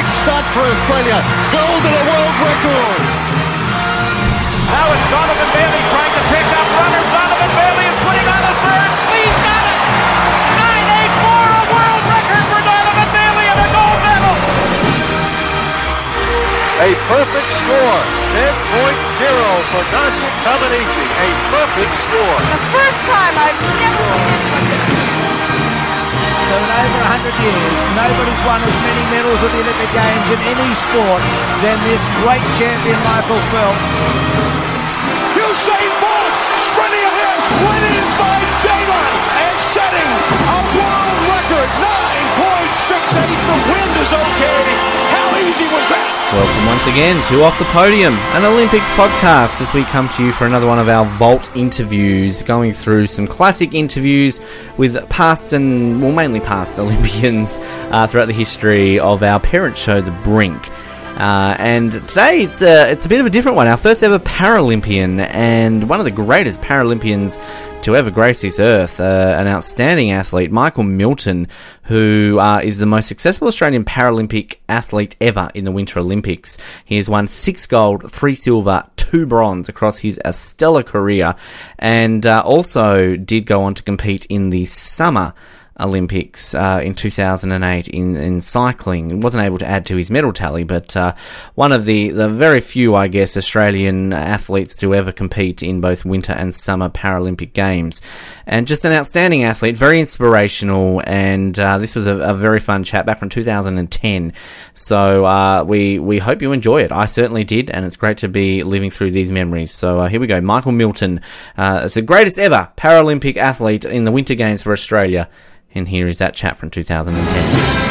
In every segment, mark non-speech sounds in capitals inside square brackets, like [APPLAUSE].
A kickstart for Australia. Gold and a world record. Now it's Donovan Bailey trying to pick up runners. Donovan Bailey is putting on a third. He's got it! 984, a world record for Donovan Bailey and a gold medal. A perfect score. 10.0 for Nadia Comaneci. A perfect score. The first time I've never seen anyone do it. So in over 100 years, nobody's won as many medals at the Olympic Games in any sport than this great champion Michael Phelps. Usain Bolt sprinting ahead, winning by daylight and setting a world record 9.68. The wind is okay. How easy was that? Welcome once again to Off the Podium, an Olympics podcast, as we come to you for another one of our Vault interviews, going through some classic interviews with past and, well, mainly past [LAUGHS] Olympians uh, throughout the history of our parent show, The Brink. Uh, and today it's a, it's a bit of a different one. Our first ever Paralympian and one of the greatest Paralympians to ever grace this earth, uh, an outstanding athlete, Michael Milton, who uh, is the most successful Australian Paralympic athlete ever in the Winter Olympics. He has won six gold, three silver, two bronze across his stellar career, and uh, also did go on to compete in the summer. Olympics uh, in 2008 in, in cycling. He wasn't able to add to his medal tally, but uh, one of the, the very few, I guess, Australian athletes to ever compete in both winter and summer Paralympic Games. And just an outstanding athlete, very inspirational, and uh, this was a, a, very fun chat back from 2010. So uh, we, we hope you enjoy it. I certainly did, and it's great to be living through these memories. So uh, here we go. Michael Milton uh, is the greatest ever Paralympic athlete in the Winter Games for Australia. And here is that chat from 2010.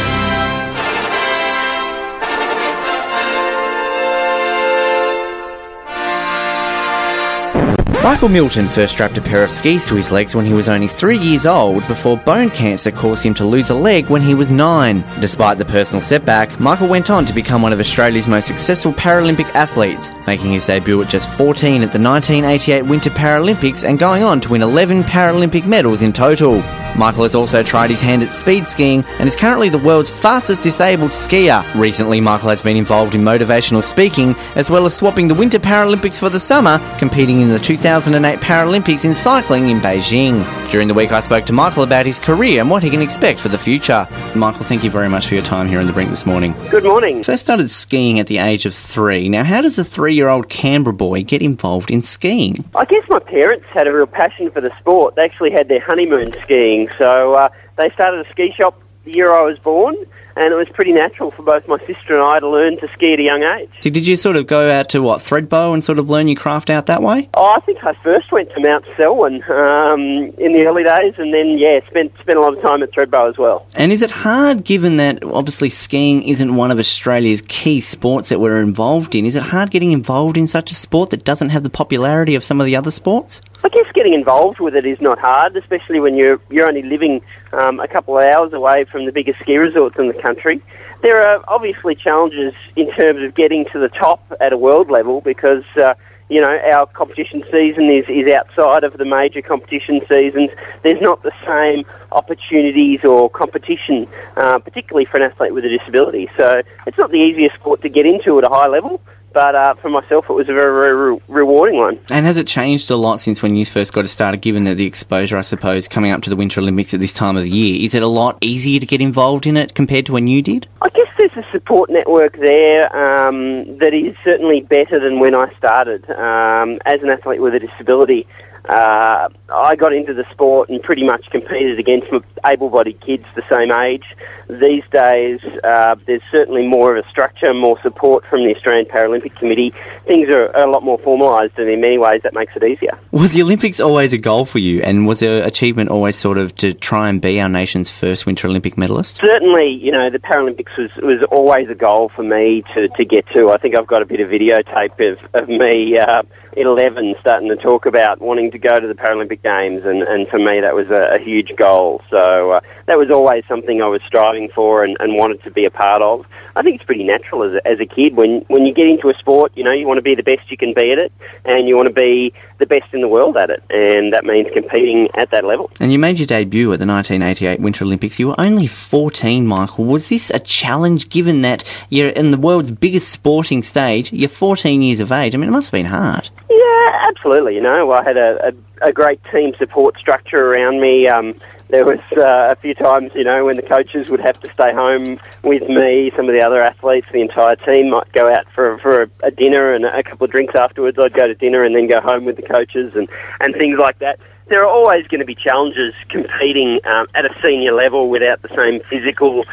Michael Milton first strapped a pair of skis to his legs when he was only three years old before bone cancer caused him to lose a leg when he was nine. Despite the personal setback, Michael went on to become one of Australia's most successful Paralympic athletes, making his debut at just 14 at the 1988 Winter Paralympics and going on to win 11 Paralympic medals in total. Michael has also tried his hand at speed skiing and is currently the world's fastest disabled skier. Recently, Michael has been involved in motivational speaking as well as swapping the Winter Paralympics for the summer, competing in the 2008 Paralympics in cycling in Beijing. During the week, I spoke to Michael about his career and what he can expect for the future. Michael, thank you very much for your time here on the Brink this morning. Good morning. First started skiing at the age of three. Now, how does a three-year-old Canberra boy get involved in skiing? I guess my parents had a real passion for the sport. They actually had their honeymoon skiing, so uh, they started a ski shop the year I was born, and it was pretty natural for both my sister and I to learn to ski at a young age. So did you sort of go out to what Thredbo and sort of learn your craft out that way? Oh, I think I first went to Mount Selwyn um, in the early days, and then yeah, spent spent a lot of time at Thredbo as well. And is it hard, given that obviously skiing isn't one of Australia's key sports that we're involved in? Is it hard getting involved in such a sport that doesn't have the popularity of some of the other sports? I guess getting involved with it is not hard, especially when you're you're only living um, a couple of hours away from the biggest ski resorts in the country. There are obviously challenges in terms of getting to the top at a world level because uh, you know our competition season is, is outside of the major competition seasons. There's not the same opportunities or competition, uh, particularly for an athlete with a disability. So it's not the easiest sport to get into at a high level. But uh, for myself, it was a very, very re- rewarding one. And has it changed a lot since when you first got started, given that the exposure, I suppose, coming up to the Winter Olympics at this time of the year? Is it a lot easier to get involved in it compared to when you did? I guess there's a support network there um, that is certainly better than when I started um, as an athlete with a disability. Uh, I got into the sport and pretty much competed against able-bodied kids the same age. These days, uh, there's certainly more of a structure, more support from the Australian Paralympic Committee. Things are a lot more formalised, and in many ways, that makes it easier. Was the Olympics always a goal for you, and was your achievement always sort of to try and be our nation's first Winter Olympic medalist? Certainly, you know, the Paralympics was, was always a goal for me to, to get to. I think I've got a bit of videotape of, of me uh, at 11 starting to talk about wanting to go to the Paralympic Games, and, and for me that was a, a huge goal. So uh, that was always something I was striving for and, and wanted to be a part of. I think it's pretty natural as a, as a kid when when you get into a sport, you know, you want to be the best you can be at it, and you want to be the best in the world at it, and that means competing at that level. And you made your debut at the 1988 Winter Olympics. You were only 14, Michael. Was this a challenge given that you're in the world's biggest sporting stage? You're 14 years of age. I mean, it must have been hard. Yeah, absolutely. You know, I had a, a, a great team support structure around me. Um, there was uh, a few times, you know, when the coaches would have to stay home with me. Some of the other athletes, the entire team, might go out for for a, a dinner and a couple of drinks afterwards. I'd go to dinner and then go home with the coaches and and things like that. There are always going to be challenges competing um, at a senior level without the same physical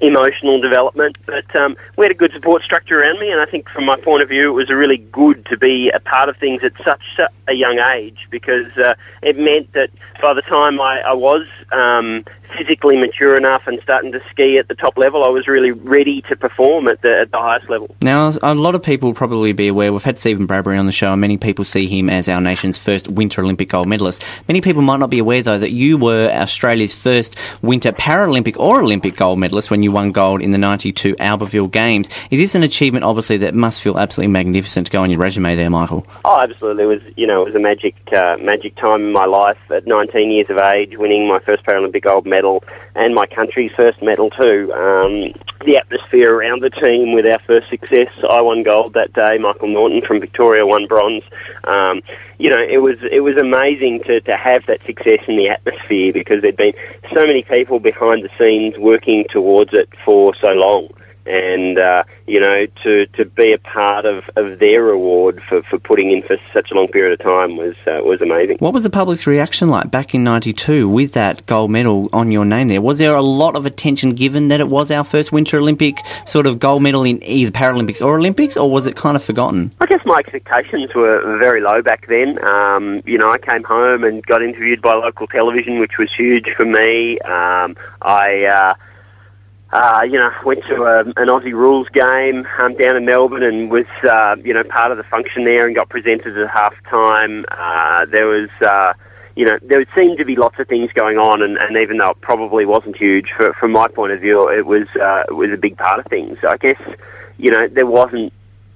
emotional development. But um, we had a good support structure around me, and I think from my point of view, it was really good to be a part of things at such a young age because uh, it meant that by the time I, I was um, physically mature enough and starting to ski at the top level, I was really ready to perform at the, at the highest level. Now, a lot of people will probably be aware, we've had Stephen Bradbury on the show, and many people see him as our nation's first Winter Olympic gold medalist. Many people might not be aware, though, that you were Australia's first Winter Paralympic or Olympic gold medalist when you won gold in the 92 Albertville Games. Is this an achievement, obviously, that must feel absolutely magnificent to go on your resume there, Michael? Oh, absolutely. It was, you know, it was a magic, uh, magic time in my life at 19 years of age, winning my first Paralympic gold medal and my country's first medal too. Um, the atmosphere around the team with our first success, I won gold that day. Michael Norton from Victoria won bronze. Um, you know, it was it was amazing to, to have that success in the atmosphere because there'd been so many people behind the scenes working towards it for so long and uh, you know to to be a part of, of their reward for, for putting in for such a long period of time was uh, was amazing. What was the public's reaction like back in '92 with that gold medal on your name? There was there a lot of attention given that it was our first Winter Olympic sort of gold medal in either Paralympics or Olympics, or was it kind of forgotten? I guess my expectations were very low back then. Um, you know, I came home and got interviewed by local television, which was huge for me. Um, I uh, uh, you know, went to a, an Aussie rules game um, down in Melbourne and was, uh, you know, part of the function there and got presented at half time. Uh, there was, uh, you know, there seemed to be lots of things going on, and, and even though it probably wasn't huge, for, from my point of view, it was uh, it was a big part of things. I guess, you know, there wasn't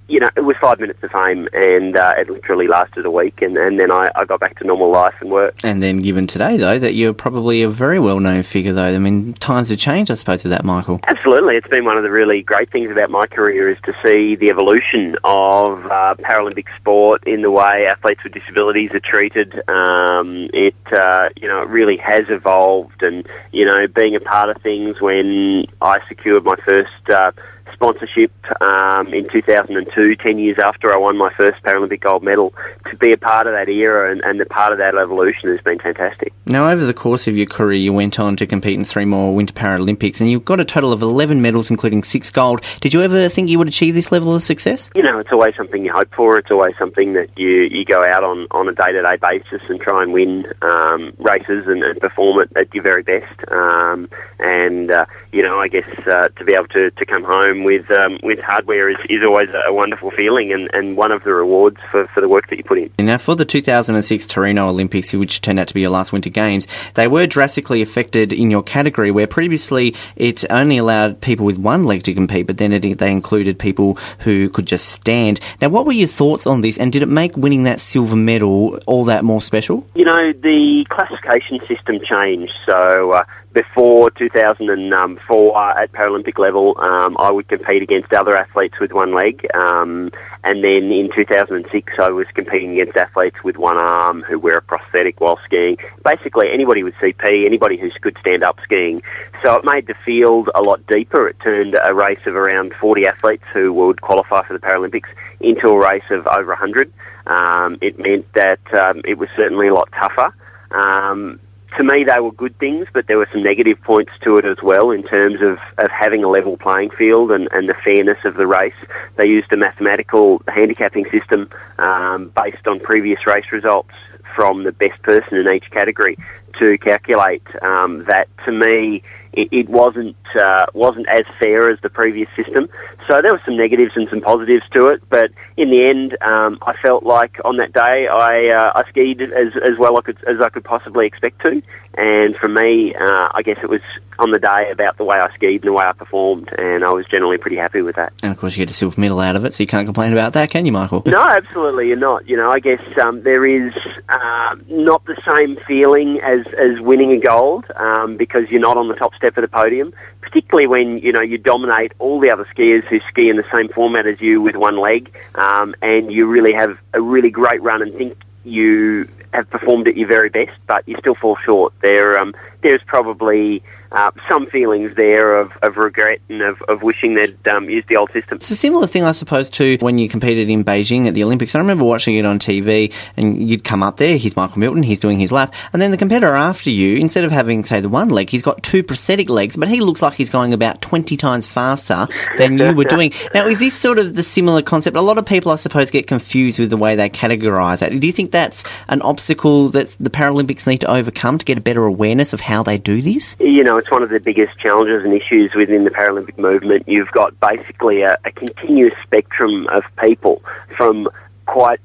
you know, it was five minutes of fame, and uh, it literally lasted a week, and, and then I, I got back to normal life and work. And then, given today, though, that you're probably a very well known figure, though. I mean, times have changed, I suppose, with that, Michael. Absolutely. It's been one of the really great things about my career is to see the evolution of uh, Paralympic sport in the way athletes with disabilities are treated. Um, it, uh, you know, it really has evolved, and, you know, being a part of things when I secured my first uh, sponsorship um, in 2002, 10 years after I won my first Paralympic gold medal. To be a part of that era and, and the part of that evolution has been fantastic. Now, over the course of your career, you went on to compete in three more Winter Paralympics, and you've got a total of 11 medals, including six gold. Did you ever think you would achieve this level of success? You know, it's always something you hope for. It's always something that you, you go out on, on a day-to-day basis and try and win um, races and, and perform it at your very best. Um, and, uh, you know, I guess uh, to be able to, to come home with um, with hardware is, is always a wonderful feeling and, and one of the rewards for, for the work that you put in. Now, for the 2006 Torino Olympics, which turned out to be your last Winter Games, they were drastically affected in your category, where previously it only allowed people with one leg to compete, but then it, they included people who could just stand. Now, what were your thoughts on this, and did it make winning that silver medal all that more special? You know, the classification system changed, so uh, before 2004 uh, at Paralympic level, um, I would compete against other athletes with one leg. Um, and then in 2006, I was competing against athletes with one arm who wear a prosthetic while skiing. Basically, anybody with CP, anybody who could stand up skiing. So it made the field a lot deeper. It turned a race of around 40 athletes who would qualify for the Paralympics into a race of over 100. Um, it meant that um, it was certainly a lot tougher. Um, to me, they were good things, but there were some negative points to it as well in terms of, of having a level playing field and, and the fairness of the race. They used a mathematical handicapping system um, based on previous race results from the best person in each category to calculate um, that to me it, it wasn't uh, wasn't as fair as the previous system. So there were some negatives and some positives to it, but in the end, um, I felt like on that day I uh, I skied as as well I could, as I could possibly expect to, and for me, uh, I guess it was on the day about the way I skied and the way I performed, and I was generally pretty happy with that. And of course, you get a silver medal out of it, so you can't complain about that, can you, Michael? No, absolutely, you're not. You know, I guess um, there is um, not the same feeling as, as winning a gold um, because you're not on the top step of the podium, particularly when, you know, you dominate all the other skiers who ski in the same format as you with one leg um, and you really have a really great run and think you have performed at your very best, but you still fall short. There, um, there's probably uh, some feelings there of, of regret and of, of wishing they'd um, used the old system. It's a similar thing, I suppose, to when you competed in Beijing at the Olympics. I remember watching it on TV, and you'd come up there. He's Michael Milton. He's doing his lap, and then the competitor after you, instead of having say the one leg, he's got two prosthetic legs, but he looks like he's going about twenty times faster than you were doing. [LAUGHS] Now, is this sort of the similar concept? A lot of people, I suppose, get confused with the way they categorise it. Do you think that's an obstacle that the Paralympics need to overcome to get a better awareness of how they do this? You know, it's one of the biggest challenges and issues within the Paralympic movement. You've got basically a, a continuous spectrum of people from quite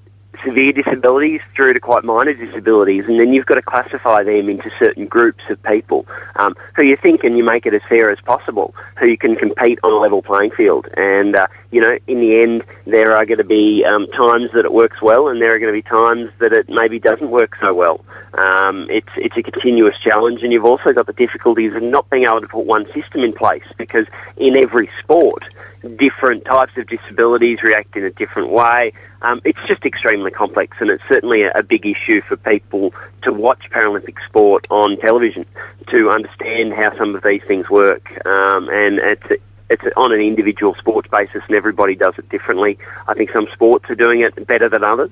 severe disabilities through to quite minor disabilities, and then you've got to classify them into certain groups of people um, who you think and you make it as fair as possible, who you can compete on a level playing field. And, uh, you know, in the end, there are going to be um, times that it works well, and there are going to be times that it maybe doesn't work so well. Um, it's, it's a continuous challenge, and you've also got the difficulties of not being able to put one system in place because in every sport, different types of disabilities react in a different way. Um, it's just extremely complex, and it's certainly a, a, big issue for people to watch Paralympic sport on television to understand how some of these things work. Um, and it's it's on an individual sports basis, and everybody does it differently. I think some sports are doing it better than others,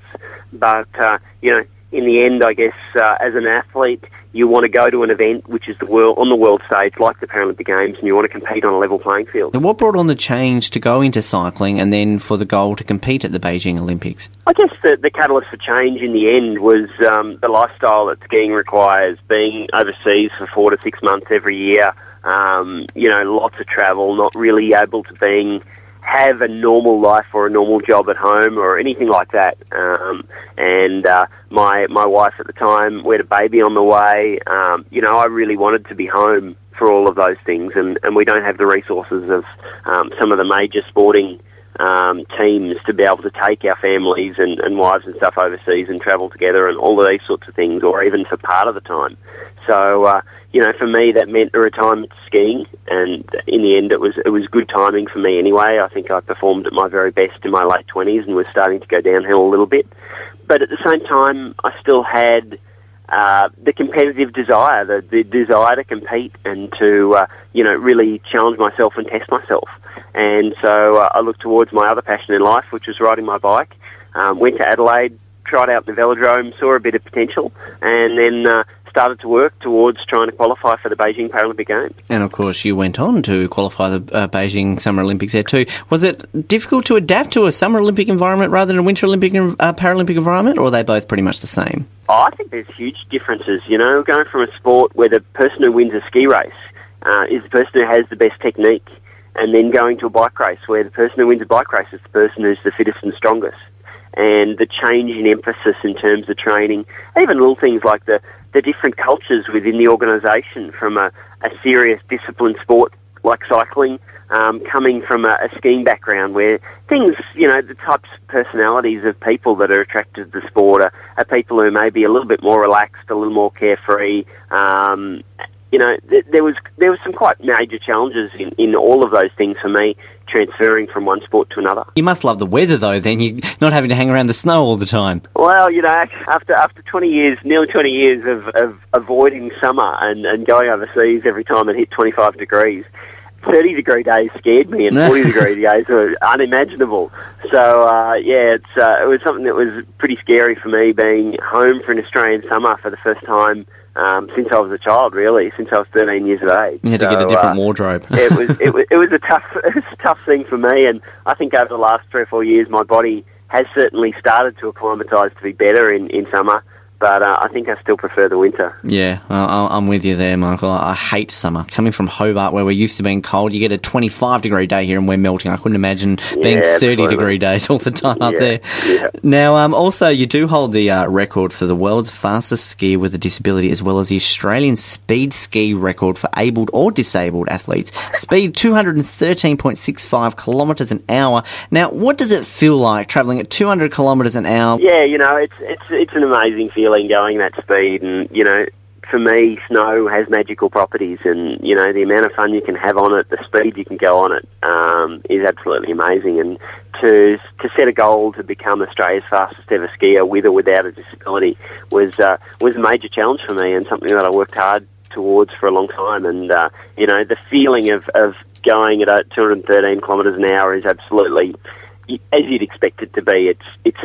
but uh, you know in the end, I guess, uh, as an athlete, you want to go to an event which is the world on the world stage, like the Paralympic Games, and you want to compete on a level playing field. And what brought on the change to go into cycling, and then for the goal to compete at the Beijing Olympics? I guess the, the catalyst for change in the end was um, the lifestyle that skiing requires, being overseas for four to six months every year. Um, you know, lots of travel, not really able to being have a normal life or a normal job at home or anything like that. Um, and uh, my my wife at the time, we had a baby on the way. Um, you know, I really wanted to be home for all of those things, and, and we don't have the resources of um, some of the major sporting um, teams to be able to take our families and, and wives and stuff overseas and travel together and all of these sorts of things, or even for part of the time. So, uh, you know, for me, that meant a retirement skiing, and in the end, it was it was good timing for me anyway. I think I performed at my very best in my late twenties and was starting to go downhill a little bit, but at the same time, I still had. Uh, the competitive desire, the, the desire to compete and to, uh, you know, really challenge myself and test myself. And so uh, I looked towards my other passion in life, which was riding my bike. Um, went to Adelaide, tried out the velodrome, saw a bit of potential, and then uh, started to work towards trying to qualify for the Beijing Paralympic Games. And of course, you went on to qualify the uh, Beijing Summer Olympics there too. Was it difficult to adapt to a Summer Olympic environment rather than a Winter Olympic uh, Paralympic environment, or are they both pretty much the same? Oh, I think there's huge differences. You know, going from a sport where the person who wins a ski race uh, is the person who has the best technique, and then going to a bike race where the person who wins a bike race is the person who's the fittest and strongest and the change in emphasis in terms of training, even little things like the, the different cultures within the organisation from a, a serious disciplined sport like cycling, um, coming from a, a, skiing background where things, you know, the types of personalities of people that are attracted to the sport are, are people who may be a little bit more relaxed, a little more carefree, um, you know, th- there was there was some quite major challenges in, in all of those things for me, transferring from one sport to another. You must love the weather though. Then you're not having to hang around the snow all the time. Well, you know, after after twenty years, nearly twenty years of, of avoiding summer and, and going overseas every time it hit twenty five degrees. 30 degree days scared me and [LAUGHS] 40 degree days were unimaginable. So, uh, yeah, it's, uh, it was something that was pretty scary for me being home for an Australian summer for the first time um, since I was a child, really, since I was 13 years of age. You had to get a different uh, wardrobe. it was [LAUGHS] it was it was a tough [LAUGHS] it was a tough thing for me, and I think over the last three or four years, my body has certainly started to acclimatise to be better in in summer. But uh, I think I still prefer the winter. Yeah, I- I'm with you there, Michael. I hate summer. Coming from Hobart, where we're used to being cold, you get a 25 degree day here and we're melting. I couldn't imagine being Yeah, 30 absolutely. degree days all the time up there. yeah. Now, um, also, you do hold the uh, record for the world's fastest skier with a disability, as well as the Australian speed ski record for abled or disabled athletes. Speed [LAUGHS] 213.65 kilometres an hour. Now, what does it feel like travelling at 200 kilometres an hour? Yeah, you know, it's it's it's an amazing feeling going that speed, and you know, for me, snow has magical properties, and you know, the amount of fun you can have on it, the speed you can go on it, um, is absolutely amazing. And to to set a goal to become Australia's fastest ever skier with or without a disability was uh, was a major challenge for me, and something that I worked hard towards for a long time. And uh, you know, the feeling of of going at uh, 213 kilometres an hour is absolutely as you'd expect it to be. It's it's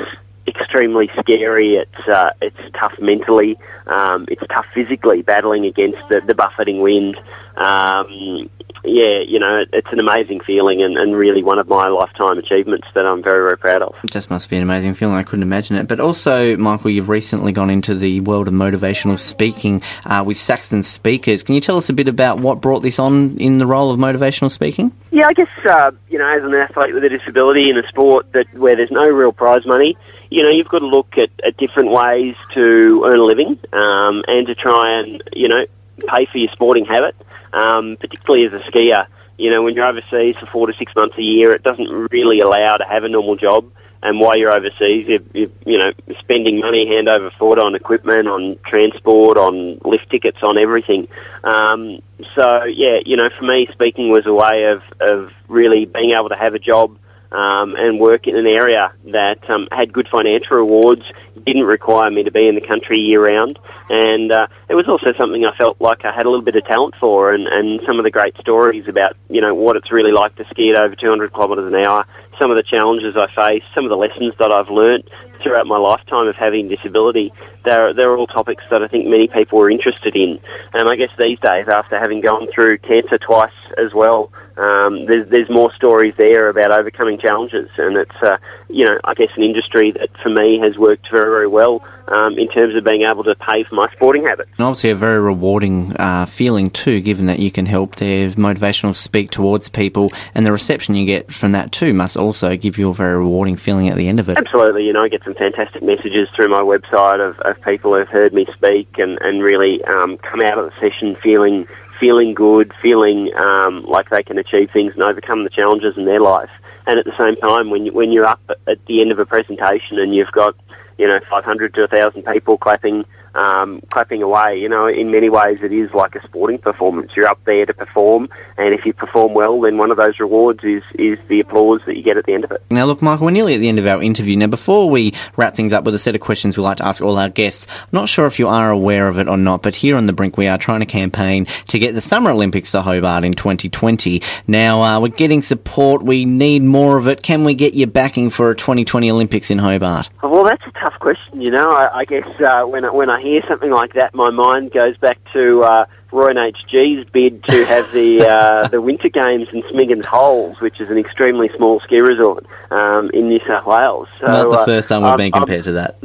extremely scary. It's uh, it's tough mentally. Um, it's tough physically, battling against the, the buffeting wind. Um, yeah, you know, it's an amazing feeling and, and really one of my lifetime achievements that I'm very very proud of. It just must be an amazing feeling. I couldn't imagine it. But also, Michael, you've recently gone into the world of motivational speaking uh, with Saxton Speakers. Can you tell us a bit about what brought this on in the role of motivational speaking? Yeah, I guess uh, you know, as an athlete with a disability in a sport that where there's no real prize money, you know, you've got to look at, at different ways to earn a living um, and to try and you know pay for your sporting habit. Um, particularly as a skier, you know, when you're overseas for four to six months a year, it doesn't really allow to have a normal job. And while you're overseas, you, you, you know, spending money hand over foot on equipment, on transport, on lift tickets, on everything. Um, so yeah, you know, for me, speaking was a way of, of really being able to have a job um, and work in an area that um, had good financial rewards, didn't require me to be in the country year round, and uh, it was also something I felt like I had a little bit of talent for, and, and some of the great stories about you know what it's really like to ski at over 200 kilometres an hour, some of the challenges I face, some of the lessons that I've learnt throughout my lifetime of having disability. They're they're all topics that I think many people are interested in, and I guess these days after having gone through cancer twice as well. Um, there's there's more stories there about overcoming challenges, and it's uh, you know I guess an industry that for me has worked very very well um, in terms of being able to pay for my sporting habits. And obviously, a very rewarding uh, feeling too, given that you can help their motivational speak towards people, and the reception you get from that too must also give you a very rewarding feeling at the end of it. Absolutely, you know, I get some fantastic messages through my website of, of people who've heard me speak and, and really um, come out of the session feeling feeling good, feeling um, like they can achieve things and overcome the challenges in their life. And at the same time, when you, when you're up at the end of a presentation and you've got you know 500 to 1,000 people clapping um, clapping away. You know, in many ways, it is like a sporting performance. You're up there to perform, and if you perform well, then one of those rewards is is the applause that you get at the end of it. Now, look, Michael, we're nearly at the end of our interview. Now, before we wrap things up with a set of questions we like to ask all our guests, I'm not sure if you are aware of it or not, but here on the brink, we are trying to campaign to get the Summer Olympics to Hobart in 2020. Now, uh, we're getting support. We need more of it. Can we get your backing for a 2020 Olympics in Hobart? Well, that's a tough question. You know, I, I guess uh, when I, when I hear something like that, my mind goes back to uh, Roy and HG's bid to have the [LAUGHS] uh, the Winter Games in Smiggins Holes, which is an extremely small ski resort um, in New South Wales. So, not the uh, first time we've I'm- been I'm- compared to that.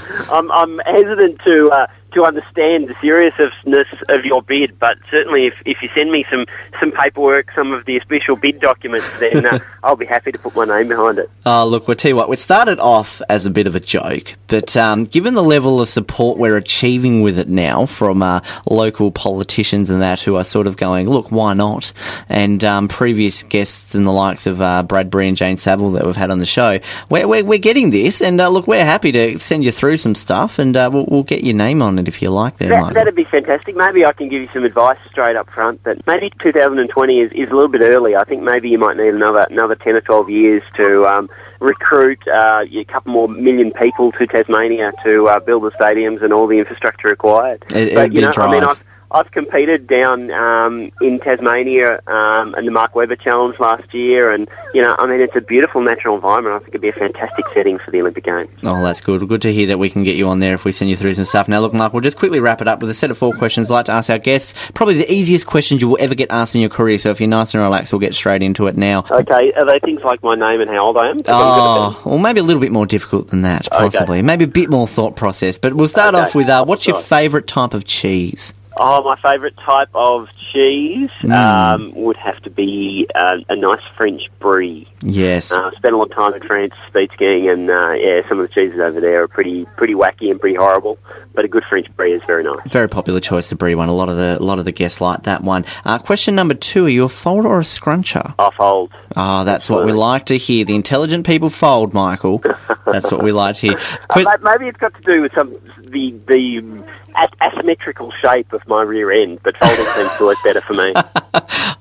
[LAUGHS] I'm, I'm hesitant to uh, to understand the seriousness of your bid, but certainly if, if you send me some, some paperwork, some of the official bid documents, then uh, [LAUGHS] I'll be happy to put my name behind it. Oh, look, we'll tell you what, we started off as a bit of a joke, but um, given the level of support we're achieving with it now from uh, local politicians and that who are sort of going, look, why not? And um, previous guests and the likes of uh, Bradbury and Jane Saville that we've had on the show, we're, we're, we're getting this, and uh, look, we're happy to send you through some stuff, and uh, we'll, we'll get your name on it if you like there, That, that'd be fantastic. Maybe I can give you some advice straight up front that maybe 2020 is, is a little bit early. I think maybe you might need another another 10 or 12 years to um, recruit uh, a couple more million people to Tasmania to uh, build the stadiums and all the infrastructure required. It- but you know, I mean. I've, I've competed down um, in Tasmania um, in the Mark Webber Challenge last year, and you know, I mean, it's a beautiful natural environment. I think it'd be a fantastic setting for the Olympic Games. Oh, that's good. Good to hear that we can get you on there if we send you through some stuff. Now, look, Mark, we'll just quickly wrap it up with a set of four questions I'd like to ask our guests. Probably the easiest questions you will ever get asked in your career. So if you're nice and relaxed, we'll get straight into it now. Okay, are they things like my name and how old I am? 'Cause I'm good Oh, well, maybe a little bit more difficult than that, possibly. Maybe a bit more thought process. But we'll start Okay. off with uh, what's your favourite type of cheese? Oh, my favourite type of cheese Hmm. um, would have to be uh, a nice French brie. Yes. Uh, spent a lot of time in France speed skiing, and uh, yeah, some of the cheeses over there are pretty pretty wacky and pretty horrible. But a good French brie is very nice. Very popular choice, the brie one. A lot of the a lot of the guests like that one. Uh, question number two: Are you a folder or a scruncher? I fold. Oh, that's what we like to hear. The intelligent people fold, Michael. That's what we like to hear. [LAUGHS] Uh, maybe it's got to do with some the the asymmetrical shape of my rear end, but folding seems to work better for me. [LAUGHS]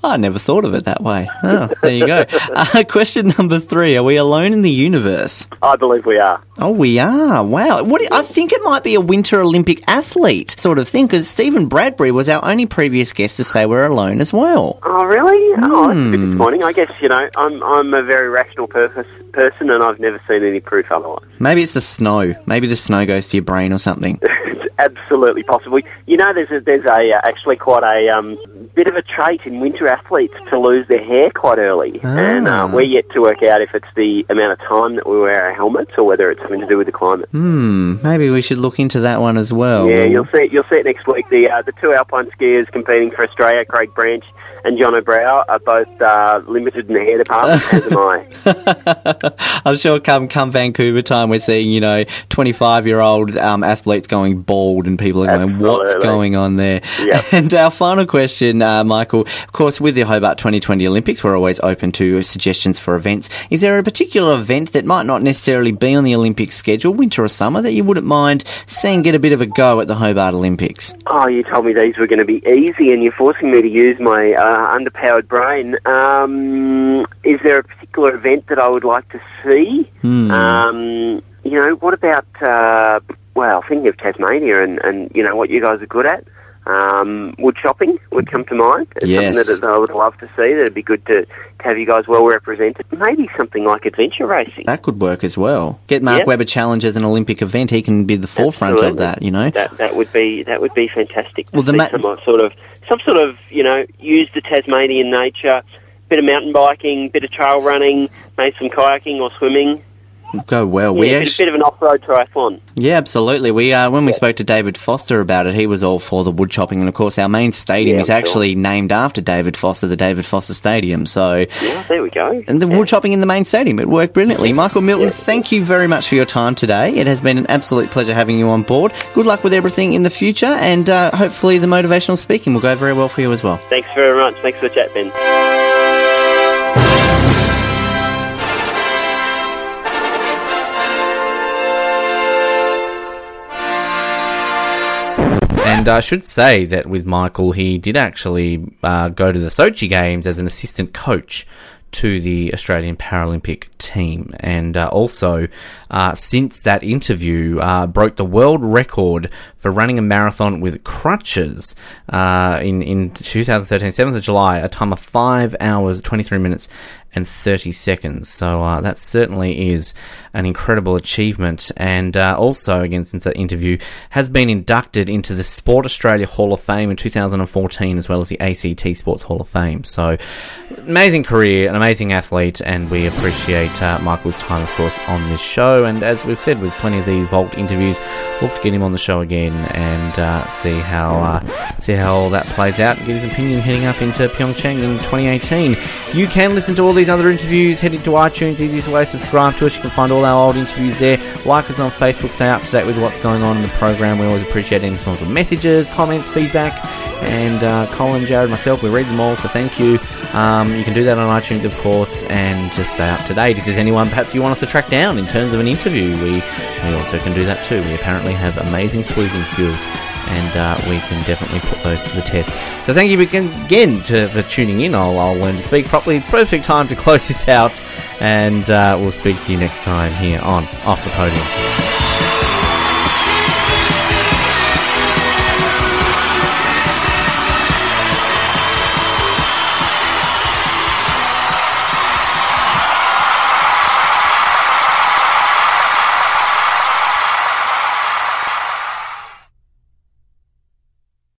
I never thought of it that way. Oh, there you go. [LAUGHS] Uh, question [LAUGHS] number three: Are we alone in the universe? I believe we are. Oh, we are. Wow. What? I think it might be a Winter Olympic athlete sort of thing, because Stephen Bradbury was our only previous guest to say we're alone as well. Oh, really? Oh, that's a Hmm. bit disappointing. I guess you know I'm I'm a very rational purpose person, and I've never seen any proof otherwise. Maybe it's the snow. Maybe the snow goes to your brain or something. [LAUGHS] It's absolutely possible. You know, there's a, there's a uh, actually quite a um, bit of a trait in winter athletes to lose their hair quite early, and uh, we're yet to work out if it's the amount of time that we wear our helmets or whether it's something to do with the climate. Hmm. Maybe we should look into that one as well. Yeah, you'll see. You'll see it next week. The uh, the two alpine skiers competing for Australia, Craig Branch and Jono Brauer, are both uh, limited in the hair department, as am I. [LAUGHS] I'm sure come come Vancouver time, we're seeing you know 25 year old um, athletes going bald, and people are going, "What's going on there?" Yep. [LAUGHS] And our final question, uh, Michael. Of course, with the Hobart 2020 Olympics, we're always open to suggestions for events. Is there a particular event that might not necessarily be on the Olympic schedule, winter or summer, that you wouldn't mind seeing get a bit of a go at the Hobart Olympics? Oh, you told me these were going to be easy, and you're forcing me to use my uh, underpowered brain. Um, is there a particular event that I would like to see? Um, you know, what about, uh, well, thinking of Tasmania and, and, you know, what you guys are good at? Um, wood chopping would come to mind. It's Yes. something that I would love to see. That'd be good to, to have you guys well represented. Maybe something like adventure racing. That could work as well. Get Mark Yeah. Webber Challenge as an Olympic event. He can be the forefront of that. You know. That that would be that would be fantastic. Well, the ma- some sort of some sort of you know use the Tasmanian nature, bit of mountain biking, bit of trail running, maybe some kayaking or swimming. Go well. Yeah, we a bit, actually, bit of an off-road triathlon. Yeah, absolutely. We uh, when we spoke to David Foster about it, he was all for the wood chopping, and of course, our main stadium Yeah, is sure. actually named after David Foster, the David Foster Stadium. So, Yeah, there we go. and the Yeah. wood chopping in the main stadium, it worked brilliantly. Michael Milton, thank you very much for your time today. It has been an absolute pleasure having you on board. Good luck with everything in the future, and uh, hopefully, the motivational speaking will go very well for you as well. Thanks very much. Thanks for the chat, Ben. I should say that with Michael, he did actually uh, go to the Sochi Games as an assistant coach to the Australian Paralympic team, and uh, also uh, since that interview, uh, broke the world record for running a marathon with crutches uh, in in 2013, 7th of July, a time of five hours, 23 minutes, and 30 seconds. So uh, that certainly is an incredible achievement. And uh, also, again, since that interview, has been inducted into the Sport Australia Hall of Fame in 2014, as well as the ACT Sports Hall of Fame. So, amazing career, an amazing athlete, and we appreciate uh, Michael's time, of course, on this show. And as we've said, with plenty of these Vault interviews, look to get him on the show again and uh, see how uh, see how all that plays out and get his opinion heading up into Pyeongchang in 2018. You can listen to all these other interviews. Head into iTunes, easiest way subscribe to us. You can find all our old interviews there. Like us on Facebook, stay up to date with what's going on in the program. We always appreciate any sorts of messages, comments, feedback. And uh, Colin, Jared, myself, we read them all, so thank you. Um, you can do that on iTunes, of course, and just stay up to date. If there's anyone perhaps you want us to track down in terms of an interview, we, we also can do that too. We apparently have amazing sleuthing skills and uh, we can definitely put those to the test. So thank you again, to, for tuning in. I'll, I'll learn to speak properly. Perfect time to [LAUGHS] close this out, and uh, we'll speak to you next time here on Off the Podium.